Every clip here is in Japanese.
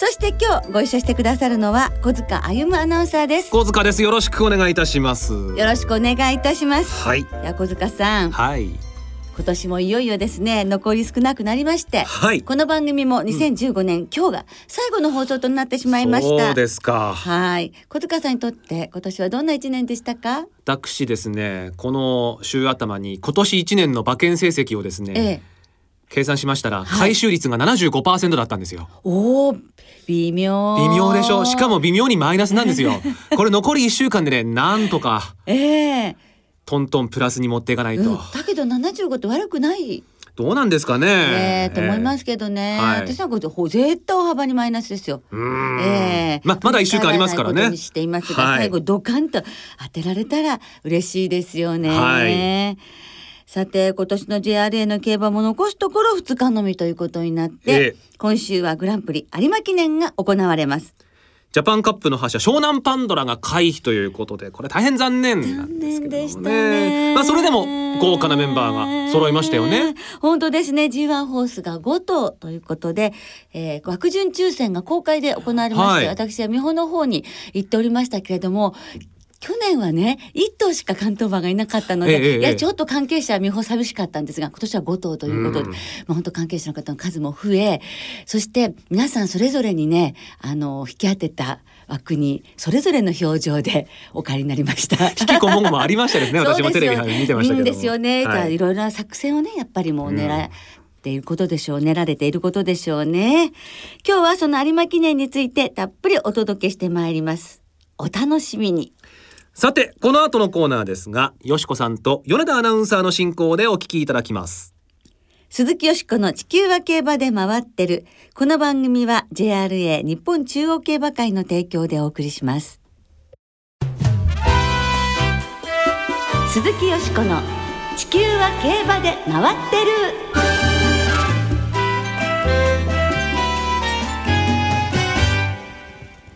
そして今日ご一緒してくださるのは小塚歩アナウンサーです。小塚です。よろしくお願いいたします。よろしくお願いいたします。はい。や小塚さん。はい。今年もいよいよですね残り少なくなりまして、はい。この番組も2015年、今日が最後の放送となってしまいました。そうですか。はい。小塚さんにとって今年はどんな一年でしたか？私ですねこの週頭に今年一年の馬券成績をですね、ええ計算しましたらはい。回収率が75%だったんですよ、おー微妙。微妙でしょ？しかも微妙にマイナスなんですよ。これ残り1週間でねなんとかええ。トントンプラスに持っていかないと、うん、だけど75って悪くない。どうなんですかね？ええと思いますけどね、はい。私なんかほ絶対大幅にマイナスですよ。うーん。ええ。ままだ一週間ありますからね。問題ないことにしていますが、はい。最後ドカンと当てられたら嬉しいですよね。はいさて今年の JRA の競馬も残すところ2日のみということになって、ええ今週はグランプリ有馬記念が行われます。ジャパンカップの覇者湘南パンドラが回避ということでこれ大変残念なんですけどもね。まあそれでも豪華なメンバーが揃いましたよね。本当ですね。G1 ホースが5頭ということで、えー、枠順抽選が公開で行われまして、はい私は美穂の方に行っておりましたけれども、去年はね、1頭しか関東馬がいなかったので、ええええいや、ちょっと関係者は美穂寂しかったんですが、今年は5頭ということで、うんまあ本当関係者の方の数も増え、そして皆さんそれぞれにね、あの、引き当てた枠に、それぞれの表情で お借りになりました。引きこもごもありましたですね。私もテレビ見てましたけども。いいんですよね。じゃあはいいろいろな作戦をねやっぱりもう狙っていることでしょう、練られていることでしょうね。今日はその有馬記念についてたっぷりお届けしてまいります。お楽しみに。さて、この後のコーナーですが、よしこさんと米田アナウンサーの進行でお聞きいただきます。鈴木よしこの地球は競馬で回ってる。この番組は JRA 日本中央競馬会の提供でお送りします。鈴木よしこの地球は競馬で回ってる。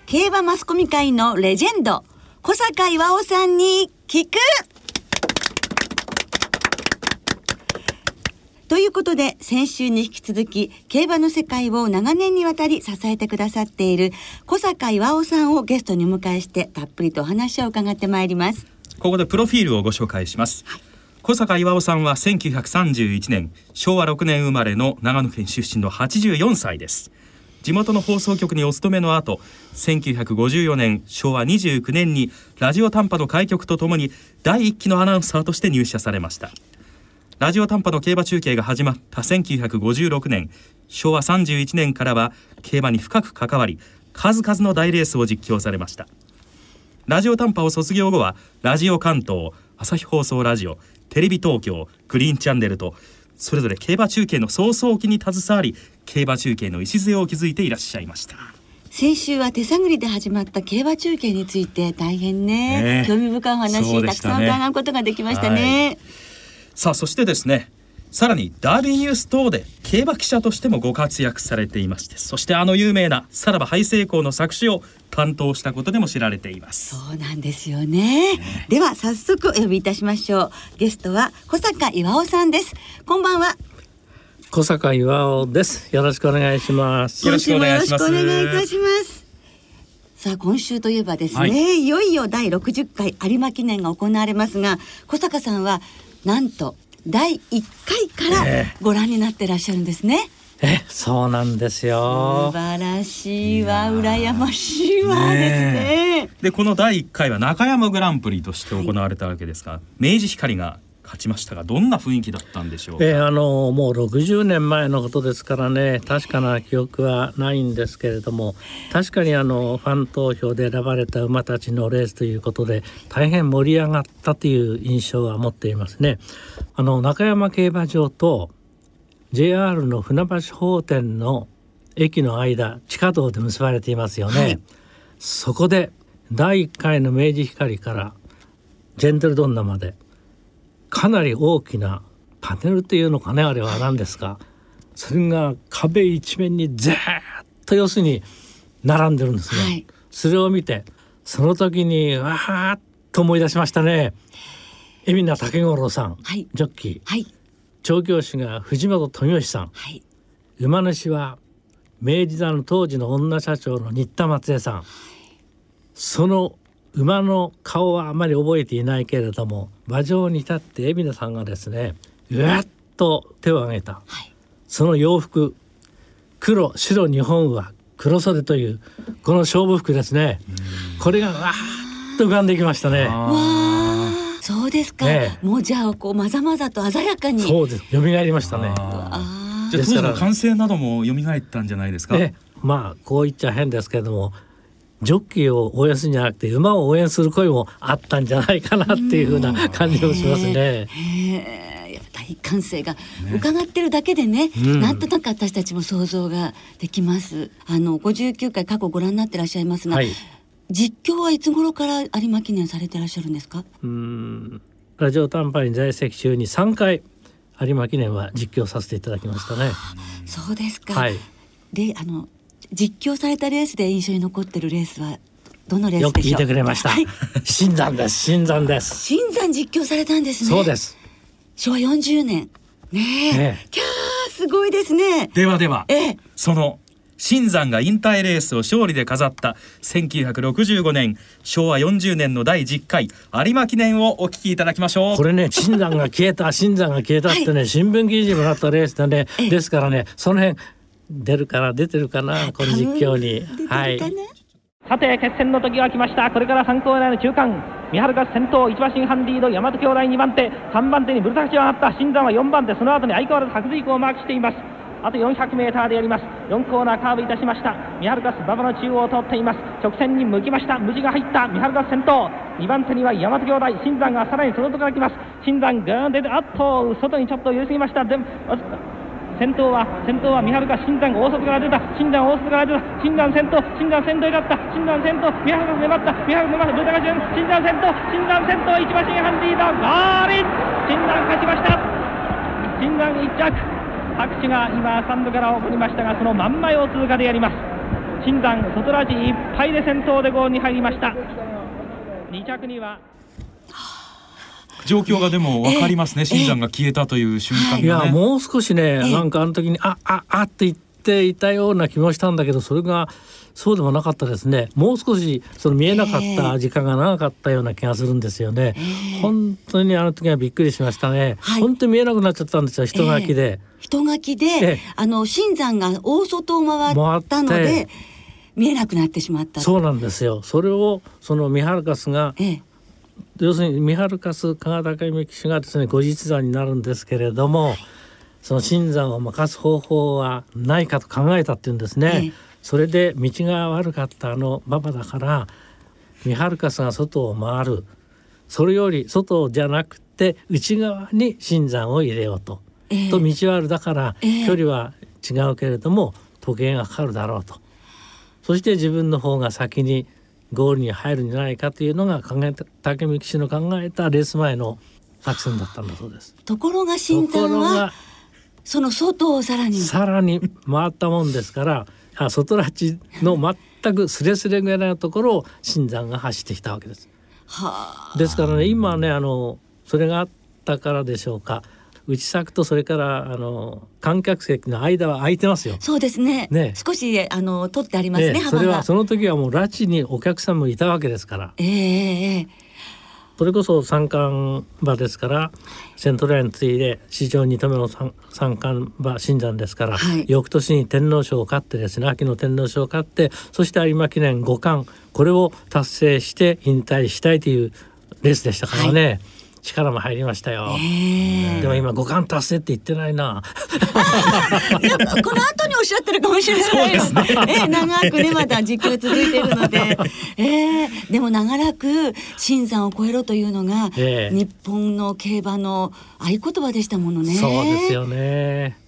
競馬マスコミ界のレジェンド小坂岩尾さんに聞くということで先週に引き続き競馬の世界を長年にわたり支えてくださっている小坂岩尾さんをゲストにお迎えしてたっぷりとお話を伺ってまいりますここでプロフィールをご紹介します。小坂岩尾さんは1931年昭和6年生まれの長野県出身の84歳です。地元の放送局にお勤めの後、1954年昭和29年にラジオ短波の開局とともに第一期のアナウンサーとして入社されました。ラジオ短波の競馬中継が始まった1956年昭和31年からは競馬に深く関わり数々の大レースを実況されましたラジオ短波を卒業後はラジオ関東朝日放送ラジオテレビ東京グリーンチャンネルとそれぞれ競馬中継の早々期に携わり競馬中継の礎を築いていらっしゃいました。先週は手探りで始まった競馬中継について大変ね。ねえ。興味深いお話、そうでたくさん伺うことができましたね、さあそしてですねさらにダービーニュース等で競馬記者としてもご活躍されていましてそしてあの有名な「さらば敗成功」の作詞を担当したことでも知られていますそうなんですよね。では早速お呼びいたしましょう。ゲストは小坂岩尾さんです。こんばんは。小坂岩尾です。よろしくお願いします。よろしくお願いしますよろしくお願いいたします。さあ今週といえばですね、、はいよいよ第60回有馬記念が行われますが小坂さんはなんと第1回からえご覧になってらっしゃるんですね。え、そうなんです素よ。晴らしいわ羨ましいわですね。でこの第1回は中山グランプリとして行われたわけですが、明治光が勝ちましたがどんな雰囲気だったんでしょうか？えあのもう60年前のことですからね確かな記憶はないんですけれども確かにあのファン投票で選ばれた馬たちのレースということで大変盛り上がったという印象は持っていますね。あの中山競馬場と JR の船橋法店の駅の間地下道で結ばれていますよね。はいそこで第1回の明治光からジェントルドンナまでかなり大きなパネルというのかねあれは何ですか。それが壁一面にずーっと要するに並んでるんですね、はい。それを見てその時にわーっと思い出しましたね。海老名武五郎さん、はい。ジョッキー。はい。調教師が藤本富義さん。はい。馬主は明治座の当時の女社長の新田松江さん。その馬の顔はあまり覚えていないけれども馬上に立って海老名さんがですねうわっと手を挙げた、はい。その洋服黒白日本は黒袖というこの勝負服ですね。これがわーっと浮かんできましたね。そうですか、ええ。もうじゃあこうまざまざと鮮やかに。そうです。蘇りましたね。あじゃあ当時ですから。の歓声なども蘇ったんじゃないですか？ええ。まあこう言っちゃ変ですけれどもジョッキーを応援するんじゃなくて馬を応援する声もあったんじゃないかなっていうふうな感じもしますね。へえやっぱ大歓声が伺ってるだけでねうん。なんとなく私たちも想像ができます。あの59回過去ご覧になってらっしゃいますが、はい。実況はいつ頃から有馬記念されてらっしゃるんですか？うーん。ラジオ短波に在籍中に3回有馬記念は実況させていただきましたね。そうですか、はい。であの実況されたレースで印象に残ってるレースはどのレーよく聞いスでしょう？てくれました。はい。新山です。新山です。新山実況されたんですね。そうです。昭和40年。ねえ。ええ。キャーすごいですね。ではでは、ええ。その新山が引退レースを勝利で飾った1965年昭和40年の第10回有馬記念をお聞きいただきましょう。これね、新山が消えた、新山が消えたってね、新聞記事にもなったレースでね、ええ。ですからね、その辺出るかな、出てるかな、この実況に。はい。さて決戦の時が来ました。これから3コーナーの中間。三春が先頭1馬身半リード大和兄弟2番手。3番手にブルタクチが上がった。新山は4番手。その後に相変わらず白髄をマークしています。あと 400m でやります。4コーナーカーブいたしました。三春ガス馬場の中央を通っています。直線に向きました。無地が入った。三春ガス先頭2番手には大和兄弟。新山がさらにその後から来ます。新山グーン出てあっと外にちょっと寄りすぎました。でも先頭は先頭は三春か新山大外から出た。新山大外から出た。新山先頭新山先頭になった。新山先頭三春が粘った。三春粘った。ブルタカジュン新山先頭新山先頭一馬身半リードゴールイン。新山勝ちました。新山一着。拍手が今スタンドから起こりましたがその真ん前を通過でやります。新山外ラジいっぱいで先頭でゴールに入りました。2着には状況がでも分かりますね、新山が消えたという瞬間がね、いや、もう少しね、ええなんかあの時に、あ、あ、あって言っていたような気もしたんだけど、それが。そうでもなかったですね。もう少し、その見えなかった時間が長かったような気がするんですよね。本当にあの時はびっくりしましたね。はい本当に見えなくなっちゃったんですよ、人書きで。人書きで、ええあの新山が大外を回ったのでて見えなくなってしまったそうなんですよ。それを、そのミハルカスが、ええ要するにミハルカス加賀高由騎手がですね後日談になるんですけれども、その新山を任す方法はないかと考えたっていうんですね、ええ。それで道が悪かったあの馬場だからミハルカスが外を回る。それより外じゃなくて内側に新山を入れようと。ええ。と道はあるだからええ。距離は違うけれども時計がかかるだろうと。そして自分の方が先にゴールに入るんじゃないかというのが考えた武見騎手の考えたレース前の作戦だったんだそうです。ところが新山はがその外をさらにさらに回ったもんですからあ外ラチの全くスレスレぐらいのところを新山が走ってきたわけです。はあですからね今ねあのそれがあったからでしょうか内柵とそれからあの観客席の間は空いてますよ。そうですね。ね。少しあの取ってありますねね。そ幅が。れはその時はもう拉致にお客さんもいたわけですから。ええええそれこそ三冠馬ですからセントラインに次いで史上2度目の三三冠馬新山ですから、はい。翌年に天皇賞を勝ってですね秋の天皇賞を勝ってそして有馬記念五冠これを達成して引退したいというレースでしたからね、力も入りましたよ。ええでも今五冠達成って言ってないな。なんかこの後におっしゃってるかもしれないですね。ええ長くねまだ実況続いているので、ええでも長らく新山を超えろというのが、ええ日本の競馬の合言葉でしたものね。そうですよね。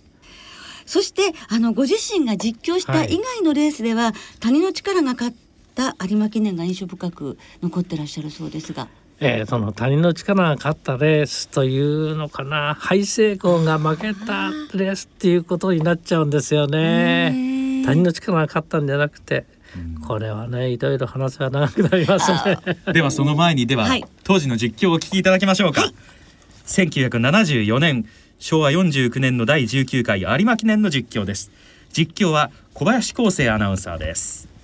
そしてあのご自身が実況したはい以外のレースでは、谷の力が勝っった有馬記念が印象深く残ってらっしゃるそうですが。えー、その他人の力が勝ったレースというのかな敗成功が負けたレースっていうことになっちゃうんですよね。他人の力が勝ったんじゃなくてこれはねいろいろ話は長くなりますね。ではその前にでは、はい、当時の実況をお聞きいただきましょうか。はい、1974年昭和49年の第19回有馬記念の実況です。実況は小林康生アナウンサーです。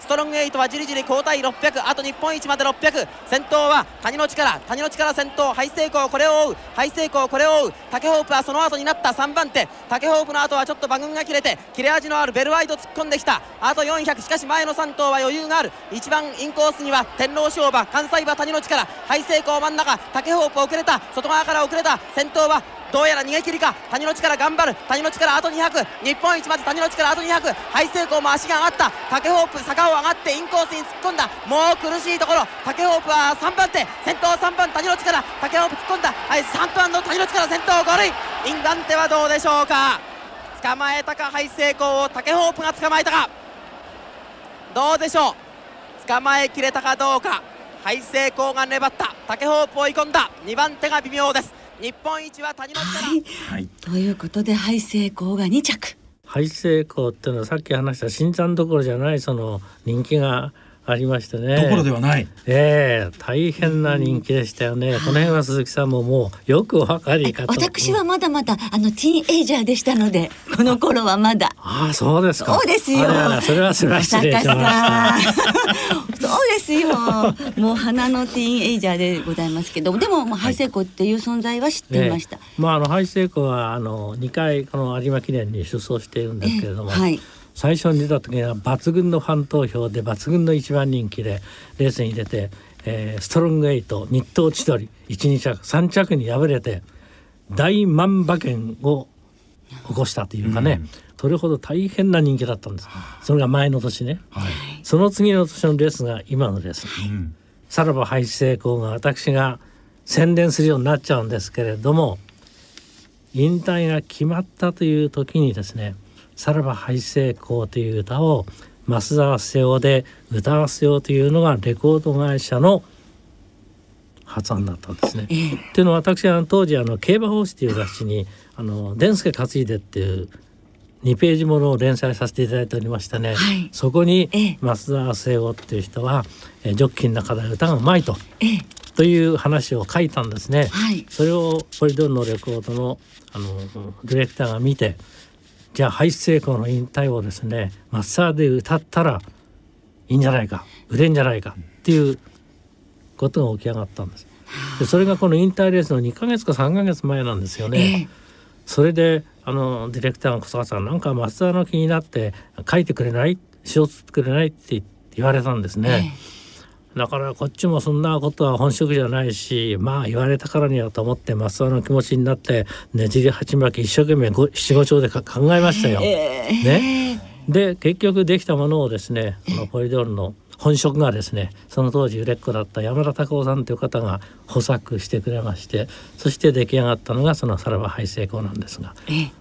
ストロング8はじりじり交代600あと日本一まで600先頭は谷の力谷の力先頭ハイセイコーこれを追う。ハイセイコーこれを追う。竹ホープはその後になった3番手。竹ホープの後はちょっと馬群が切れて切れ味のあるベルワイド突っ込んできた。あと400しかし前の3頭は余裕がある。一番インコースには天皇賞馬関西馬谷の力。ハイセイコー真ん中。竹ホープ遅れた。外側から遅れた。先頭はどうやら逃げ切りか。谷の力頑張る。谷の力あと200日本一まで谷の力あと200ハイセイコーも足が上がった。竹ホープ坂を上がってインコースに突っ込んだ。もう苦しいところ。竹ホープは3番手。先頭3番。谷の力。竹ホープ突っ込んだ。はい3番の谷の力先頭5塁。イン番手はどうでしょうか。捕まえたか。ハイセイコーを竹ホープが捕まえたか。どうでしょう。捕まえきれたかどうか。ハイセイコーが粘った。竹ホープ追い込んだ。2番手が微妙です。日本一は谷の力、はい、はい、ということでハイセイコーが2着。ハイセイコーっていうのはさっき話した新山どころじゃないその人気がありましてね。ところではない。ええー、大変な人気でしたよね。この辺は鈴木さんももうよくお分かりかと。私はまだまだあのティーンエイジャーでしたので、この頃はまだ。ああ、そうですか。そうですよ。それはそれは失礼しました。そうですよ。もう花のティーンエイジャーでございますけど、でももうハイセイコっていう存在は知っていました。はいね、まああのハイセイコはあの二回この有馬記念に出走しているんですけれども。はい最初に出た時には抜群のファン投票で抜群の一番人気でレースに出て、えー、ストロングエイト日東千鳥12着3着に敗れて大万馬券を起こしたというかね、うん、それほど大変な人気だったんです。それが前の年ね、はい、その次の年のレースが今のレース、うん、さらば廃止成功が私が宣伝するようになっちゃうんですけれども引退が決まったという時にですねさらば廃成功という歌を増沢瀬尾で歌わせようというのがレコード会社の発案だったんですね。えー、っていうのは私は当時あの競馬法師という雑誌にあの伝助担いでっていう2ページものを連載させていただいておりましたね、はい、そこに増沢瀬尾っていう人は、えー、ジョッキーの中で歌がうまいと、えー、という話を書いたんですね。はい、それをポリドンのレコードのあのディレクターが見てじゃあ廃成功の引退をですねマッサーで歌ったらいいんじゃないか売れんじゃないかっていうことが起き上がったんです。でそれがこの引退レースの2か月か3か月前なんですよね。えー、それであのディレクターが小坂さんなんか松田の気になって書いてくれない？詩を作ってくれない？って言われたんですね。えーだからこっちもそんなことは本職じゃないしまあ言われたからにはと思って松尾の気持ちになってねじり鉢巻き一生懸命七五調で考えましたよ。えー、ね、で結局できたものをですねこのポリドールの本職がですねその当時売れっ子だった山田隆夫さんという方が補作してくれましてそして出来上がったのがその「さらば廃成功」なんですが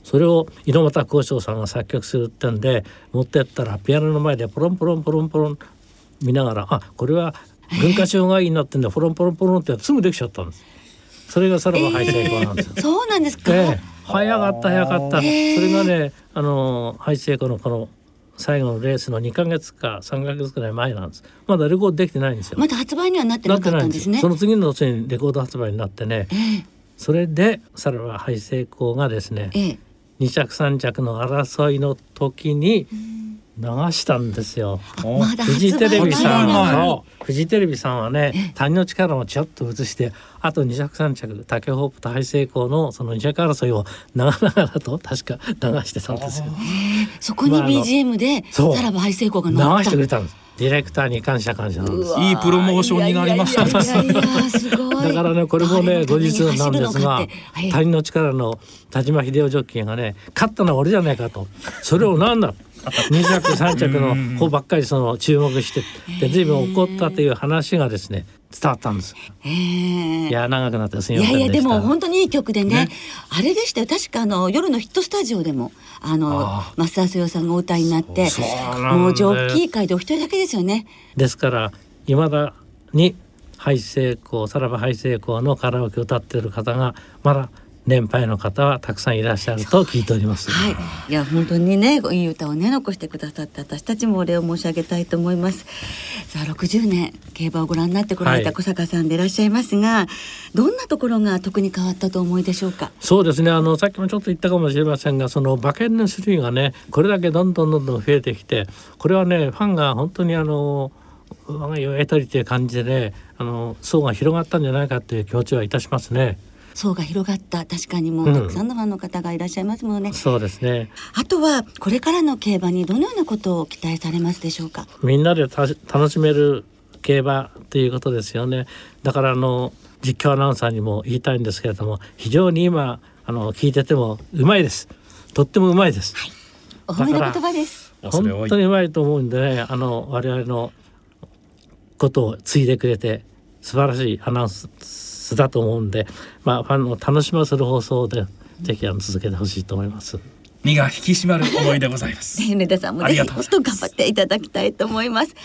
それを猪俣幸章さんが作曲するってんで持ってったらピアノの前でポロンポロンポロンポロン見ながらあこれは文化庁がいいなってんでポロンポロンポロンってすぐできちゃったんです。それがさらばハイセイコなんですよ、えー、そうなんですか、えー、早かった早かった、それがねあのハイセイコのこの最後のレースの2か月か3か月くらい前なんです。まだレコードできてないんですよ。まだ発売にはなってなかったんですね。その次の年にレコード発売になってね、えー、それでさらばハイセイコがですね、えー、2着3着の争いの時に、うん流したんですよ。ま、フジテレビさんのフジテレビさんはね谷の力をちょっと映してあと2着3着竹ホープとハイセイコーのその2着争いを長々と確か流してたんですよ。そこに BGM で、まあ、さらばハイセイコーが流してくれたんです。ディレクターに感謝感謝なんです。いいプロモーションになりました。だからねこれもね後日なんですが谷の力の田島秀夫ジョッキーがね勝ったのは俺じゃないかと。それをなんだ？2着3着の方ばっかりその注目してで随分怒ったという話がですね伝わったんです。ええ。いや長くなってすみいませんでした。やいやでも本当にいい曲でねあれでしたよ。確かあの夜のヒットスタジオでもあのあ増田瀬代さんがお歌いになってもうジョッキー界でお一人だけですよね。ですから未だにハイ成功さらばハイ成功のカラオケを歌っている方がまだ年配の方はたくさんいらっしゃると聞いております。はい。いや本当にねいい歌をね残してくださって私たちもお礼を申し上げたいと思います。さあ60年競馬をご覧になってこられたはい。小坂さんでいらっしゃいますが、どんなところが特に変わったとお思いでしょうか？そうですね。あのさっきもちょっと言ったかもしれませんがその馬券の種類がねこれだけどんどんどんどん増えてきてこれはねファンが本当にあの我が家を得たりという感じでねあの層が広がったんじゃないかという気持ちはいたしますね。層が広がった。確かにもううん。たくさんのファンの方がいらっしゃいますものね、そうですね。あとはこれからの競馬にどのようなことを期待されますでしょうか？みんなでた楽しめる競馬ということですよね。だからあの実況アナウンサーにも言いたいんですけれども非常に今あの聞いててもうまいです。とってもうまいです、お褒めの言葉です。本当にうまいと思うんでねあの我々のことを継いでくれて素晴らしいアナウンスだと思うんで、まあ、ファンを楽しませる放送でぜひあの続けてほしいと思います。身が引き締まる思いでございます。米田さんもぜひもっありがと頑張っていただきたいと思います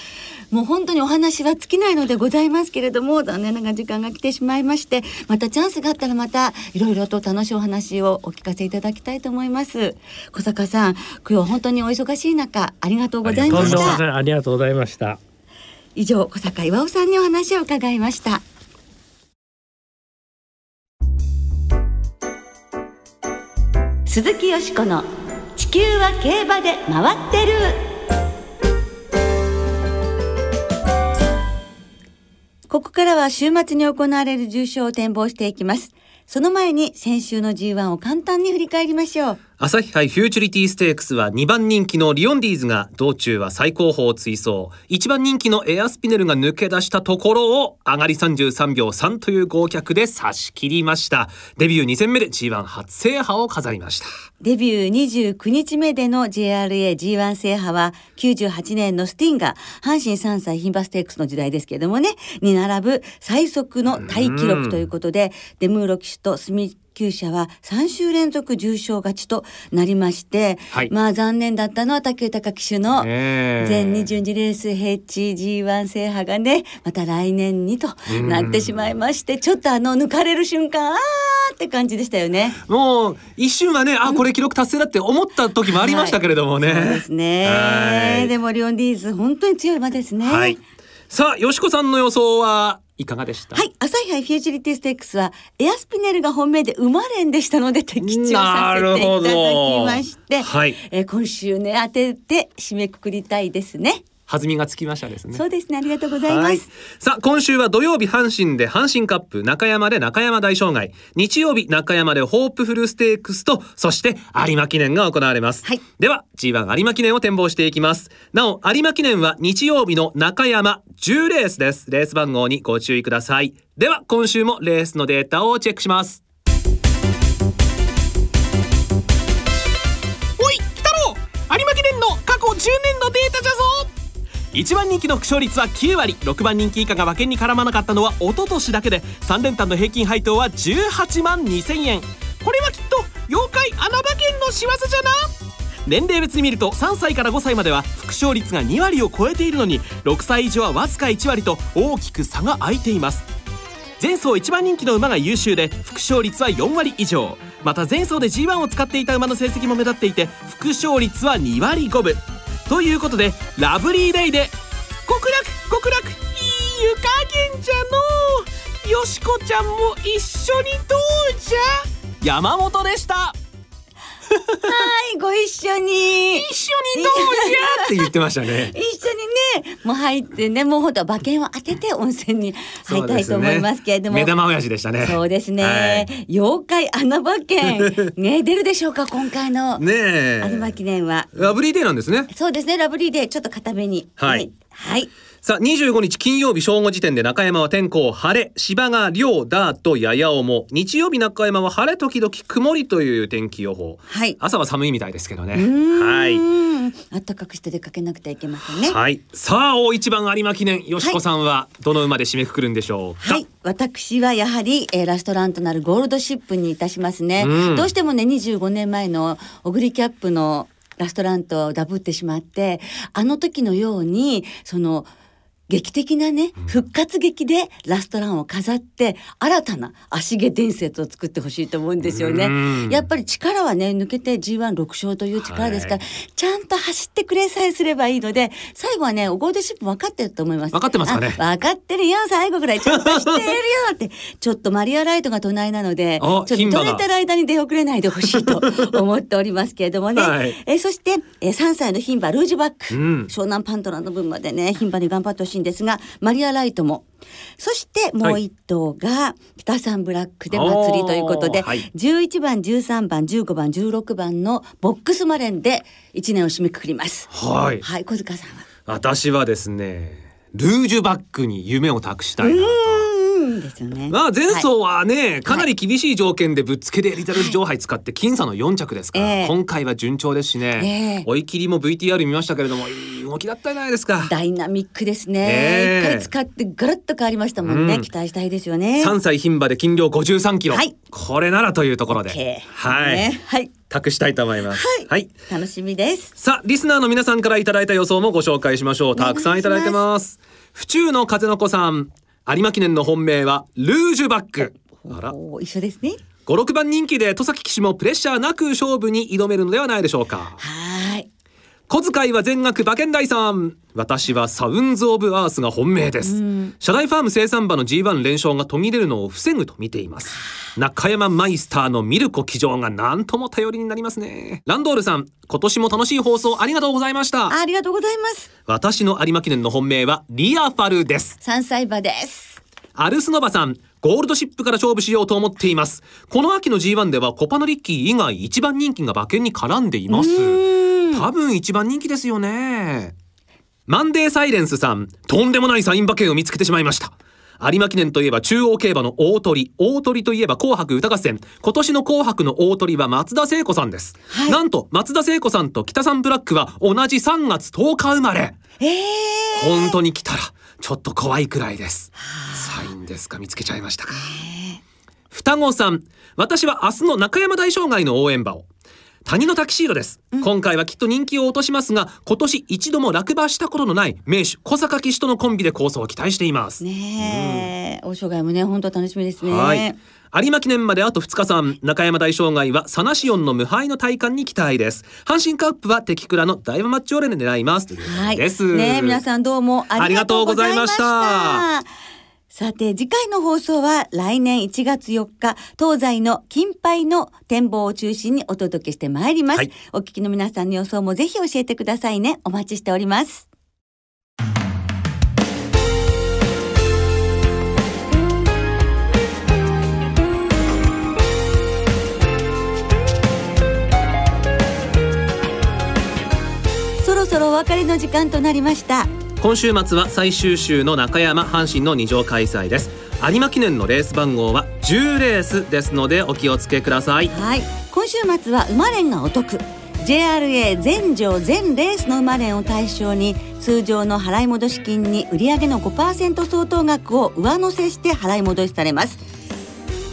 もう本当にお話は尽きないのでございますけれども残念ながら時間が来てしまいましてまたチャンスがあったらまたいろいろと楽しいお話をお聞かせいただきたいと思います小坂さん今日は本当にお忙しい中ありがとうございとましたありがとうございました。以上小坂岩尾さんにお話を伺いました鈴木よしこの地球は競馬で回ってる。ここからは週末に行われる重賞を展望していきます。その前に先週の G1 を簡単に振り返りましょう。朝日杯フューチュリティステークスは2番人気のリオンディーズが道中は最高峰を追走。1番人気のエアスピネルが抜け出したところを上がり33秒3という合脚で差し切りました。デビュー2戦目で G1 初制覇を飾りました。デビュー29日目での JRA G1 制覇は98年のスティンガ阪神3歳牝馬ステークスの時代ですけれどもね。に並ぶ最速のタイ記録ということでデムーロ騎手とスミ厩舎は3週連続重賞勝ちとなりまして、はいまあ残念だったのは武豊騎手の全22レース HG1 制覇がねまた来年にとなってしまいましてちょっとあの抜かれる瞬間あーって感じでしたよね。もう一瞬はねあこれ記録達成だって思った時もありましたけれどもね、そうですはね。いでもリオンディーズ本当に強い馬ですね。はい。さあ、よしこさんの予想は？いかがでした？はい、朝日杯フューチュリティステークスはエアスピネルが本命で馬連でしたので的中させていただきまして、はいえー今週ね当てて締めくくりたいですね。弾みがつきましたですね。そうですね。ありがとうございまはい。す。さあ今週は土曜日阪神で阪神カップ中山で中山大障害。日曜日中山でホープフルステークスとそして有馬記念が行われます、はい。では G1 有馬記念を展望していきます。なお有馬記念は日曜日の中山10レースです。レース番号にご注意ください。では今週もレースのデータをチェックします。おい来たろ有馬記念の過去10年のデータじゃぞ1番人気の副勝率は9割。6番人気以下が馬券に絡まなかったのは一昨年だけで3連単の平均配当は18万2000円。これはきっと妖怪穴馬券の仕業じゃな？年齢別に見ると3歳から5歳までは副勝率が2割を超えているのに6歳以上はわずか1割と大きく差が開いています。前走1番人気の馬が優秀で副勝率は4割以上。また前走で G1 を使っていた馬の成績も目立っていて副勝率は2割5分。ということでラブリーデイで極楽極楽いい湯加減じゃのよしこちゃんも一緒にどうじゃ？山本でした。はいご一緒に。一緒にどうじゃって言ってましたね。一緒にねもう入ってねもう本当は馬券を当てて温泉に入りたいと思いますけれども。目玉親父でしたね。そうですね、はい。妖怪穴馬券ね出るでしょうか今回の。ねえ。有馬記念は。ラブリーデーなんですね。そうですねラブリーでちょっと固めに。はい。はいさあ25日金曜日正午時点で中山は天候晴れ芝が涼ダートやや重。日曜日中山は晴れ時々曇りという天気予報。はい。朝は寒いみたいですけどね。はい。暖かくして出かけなくてはいけませんね。はい。さあ大一番有馬記念。よしこさんはどの馬で締めくくるんでしょう？か、はい、私はやはり、えーラストランとなるゴールドシップにいたしますね。うん。どうしてもね、25年前のオグリキャップのラストランとダブってしまって、あの時のように、その、劇的なね、復活劇でラストランを飾って、新たな足毛伝説を作ってほしいと思うんですよね。うん。やっぱり力はね、抜けて G16 勝という力ですから、ちゃんと走ってくれさえすればいいので、最後はね、ゴールドシップ分かってると思います。分かってますかね？あ分かってるよ、最後ぐらい。ちゃんとしてやるよって、ちょっとマリアライトが隣なので、ちょあっと取れてる間に出遅れないでほしいと思っておりますけれどもね。はい。えそして、え3歳の牝馬ルージュバック、うん。湘南パントラの分までね、牝馬に頑張ってほしいんですが、マリアライトも。そしてもう一頭が北サンブラックで祭りということで、はい11番、13番、15番、16番のボックスマレンで1年を締めくくります。はいはい、小塚さんは？私はですねルージュバックに夢を託したいなですよね。まあ前はい。走はね、かなり厳しい条件でぶっつけでエリザベス女王杯使って僅差の4着ですから、ええ。今回は順調ですしね、ええ。追い切りも VTR 見ましたけれどもいい動きだったじゃないですか。ダイナミックですね。ええ。一回使ってガラッと変わりましたもんね。うん。期待したいですよね。3歳牝馬で斤量53キロ、はい。これならというところで、OK はい、ね。はい。託したいと思います。はい。楽しみです。さあリスナーの皆さんからいただいた予想もご紹介しましょう。たくさんいただいてます。府中の風の子さん有馬記念の本命はルージュバックあら一緒ですね。56番人気で戸崎騎手もプレッシャーなく勝負に挑めるのではないでしょうかはーい。小遣いは全額馬券大さん。私はサウンズ・オブ・アースが本命です。社内ファーム生産馬の G1 連勝が途切れるのを防ぐと見ています。中山マイスターのミルコ騎乗が何とも頼りになりますね。ランドールさん今年も楽しい放送ありがとうございました。ありがとうございます。私の有馬記念の本命はリアファルです。三歳馬です。アルスノバさんゴールドシップから勝負しようと思っています。この秋の G1 ではコパノリッキー以外一番人気が馬券に絡んでいます多分一番人気ですよね。マンデーサイレンスさんとんでもないサイン馬券を見つけてしまいました。有馬記念といえば中央競馬の大鳥大鳥といえば紅白歌合戦。今年の紅白の大鳥は松田聖子さんです、はい。なんと松田聖子さんと北さんブラックは同じ3月10日生まれ。ええ本当に来たらちょっと怖いくらいです。サインですか？見つけちゃいましたか？双子さん私は明日の中山大障害の応援馬を谷のタキシードです、今回はきっと人気を落としますが今年一度も落馬したことのない名手小坂騎手とのコンビで構想を期待しています、ねえ、大障害もね、本当楽しみですね。はい。有馬記念まであと2日間中山大障害はサナシオンの無敗の体感に期待です。阪神カップは敵倉の大馬マッチオレで狙います。はい。です、ねえ皆さんどうもありがとうございました。さて次回の放送は来年1月4日東西の金杯の展望を中心にお届けしてまいります、はい。お聞きの皆さんの予想もぜひ教えてくださいね。お待ちしております。そろそろお別れの時間となりました今週末は最終週の中山阪神の2乗開催です。有馬記念のレース番号は10レースですのでお気をつけください。はい。今週末は馬連がお得。JRA 全場全レースの馬連を対象に通常の払い戻し金に売上の5%相当額を上乗せして払い戻しされます。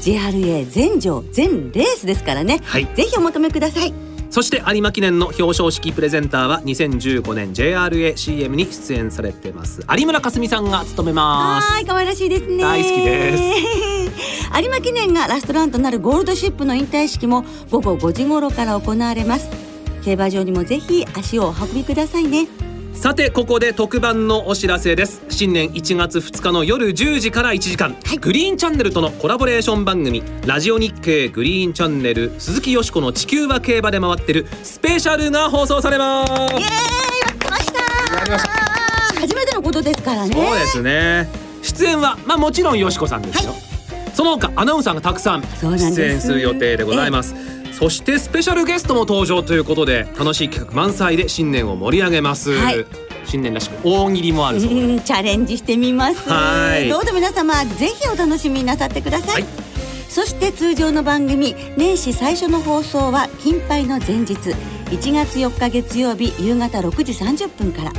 JRA 全場全レースですからね、はい。ぜひお求めくださいそして有馬記念の表彰式プレゼンターは2015年 JRACM に出演されてます。有村架純さんが務めます。はい可愛らしいですね。大好きです。有馬記念がラストランとなるゴールドシップの引退式も午後5時頃から行われます。競馬場にもぜひ足をお運びくださいねさてここで特番のお知らせです。新年1月2日の夜10時から1時間、グリーンチャンネルとのコラボレーション番組ラジオ日経グリーンチャンネル鈴木よしこの地球は競馬で回ってるスペシャルが放送されます。イエーイやってました。初めてのことですからね。そうですね。出演はまあもちろんよしこさんですよ、その他アナウンサーがたくさん出演する予定でございますそしてスペシャルゲストも登場ということで楽しい企画満載で新年を盛り上げます、はい。新年らしく大喜利もあるそうで。う んチャレンジしてみます。はい。どうぞ皆様ぜひお楽しみになさってください、はい。そして通常の番組年始最初の放送は金杯の前日1月4日月曜日夕方6時30分から。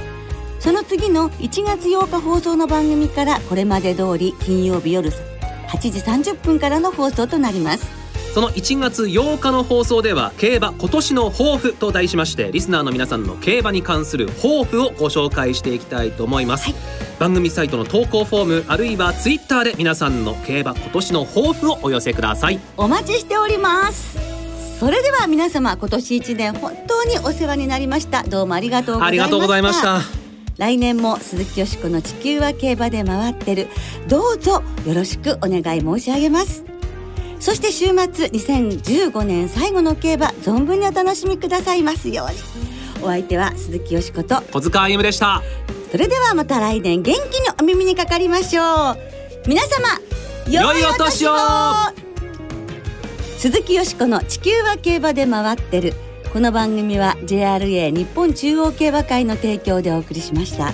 その次の1月8日放送の番組からこれまで通り金曜日夜8時30分からの放送となりますその1月8日の放送では競馬今年の抱負と題しましてリスナーの皆さんの競馬に関する抱負をご紹介していきたいと思います、はい、番組サイトの投稿フォームあるいはツイッターで皆さんの競馬今年の抱負をお寄せください。お待ちしております。それでは皆様今年1年本当にお世話になりました。どうもありがとうございました。来年も鈴木よしこの地球は競馬で回ってる。どうぞよろしくお願い申し上げますそして週末2015年最後の競馬存分にお楽しみくださいますように。お相手は鈴木よしこと。小塚歩でした。それではまた来年元気にお耳にかかりましょう。皆様良いお年を。鈴木よしこの地球は競馬で回ってる。この番組は JRA 日本中央競馬会の提供でお送りしました。